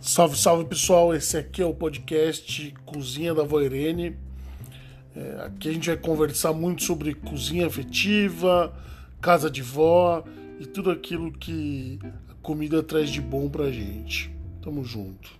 Salve, salve pessoal, esse aqui é o podcast Cozinha da Voirene. É, aqui a gente vai conversar muito sobre cozinha afetiva, casa de vó e tudo aquilo que a comida traz de bom pra gente. Tamo junto.